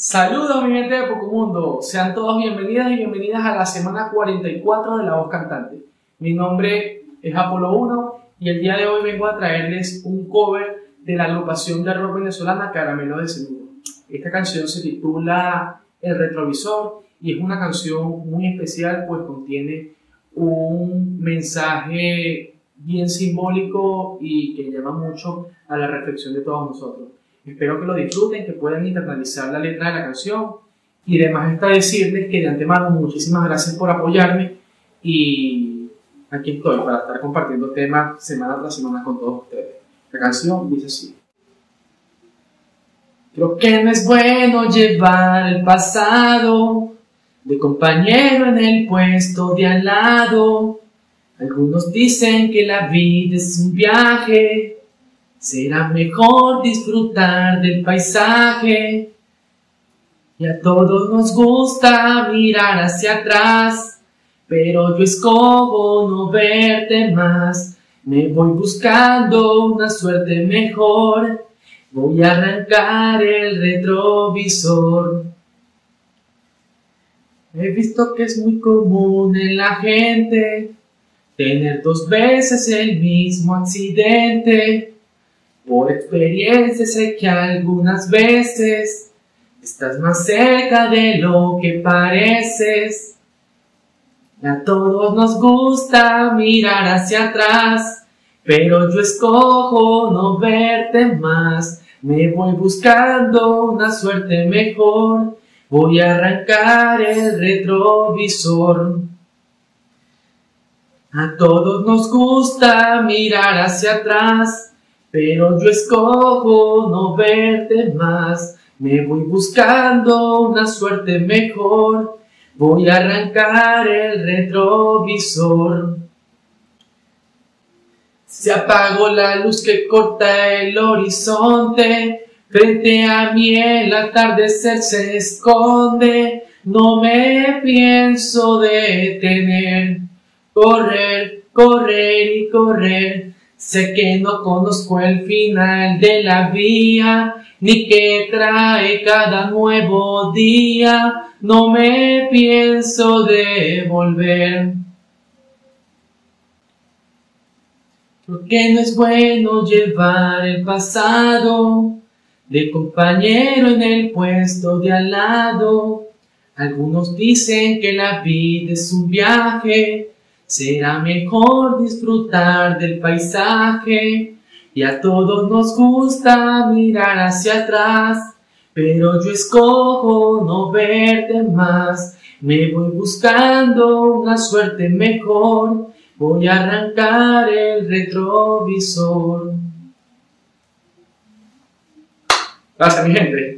Saludos mi gente de Mundo, sean todos bienvenidas y bienvenidas a la semana 44 de La Voz Cantante. Mi nombre es Apolo 1 y el día de hoy vengo a traerles un cover de la agrupación de rock venezolana Caramelo de Seguro. Esta canción se titula El Retrovisor y es una canción muy especial pues contiene un mensaje bien simbólico y que llama mucho a la reflexión de todos nosotros. Espero que lo disfruten, que puedan internalizar la letra de la canción. Y además está decirles que de antemano muchísimas gracias por apoyarme y aquí estoy para estar compartiendo temas semana tras semana con todos ustedes. La canción dice así. Creo que no es bueno llevar el pasado de compañero en el puesto de al lado. Algunos dicen que la vida es un viaje Será mejor disfrutar del paisaje. Y a todos nos gusta mirar hacia atrás, pero yo escojo no verte más. Me voy buscando una suerte mejor. Voy a arrancar el retrovisor. He visto que es muy común en la gente tener dos veces el mismo accidente. Por experiencia sé que algunas veces estás más cerca de lo que pareces. A todos nos gusta mirar hacia atrás, pero yo escojo no verte más. Me voy buscando una suerte mejor, voy a arrancar el retrovisor. A todos nos gusta mirar hacia atrás, pero yo escojo no verte más, me voy buscando una suerte mejor, voy a arrancar el retrovisor. Se apagó la luz que corta el horizonte, frente a mí el atardecer se esconde, no me pienso detener, correr, correr y correr Sé que no conozco el final de la vía, ni que trae cada nuevo día, no me pienso devolver. Porque no es bueno llevar el pasado de compañero en el puesto de al lado. Algunos dicen que la vida es un viaje, Será mejor disfrutar del paisaje y a todos nos gusta mirar hacia atrás, pero yo escojo no verte más. Me voy buscando una suerte mejor, voy a arrancar el retrovisor. Gracias mi gente.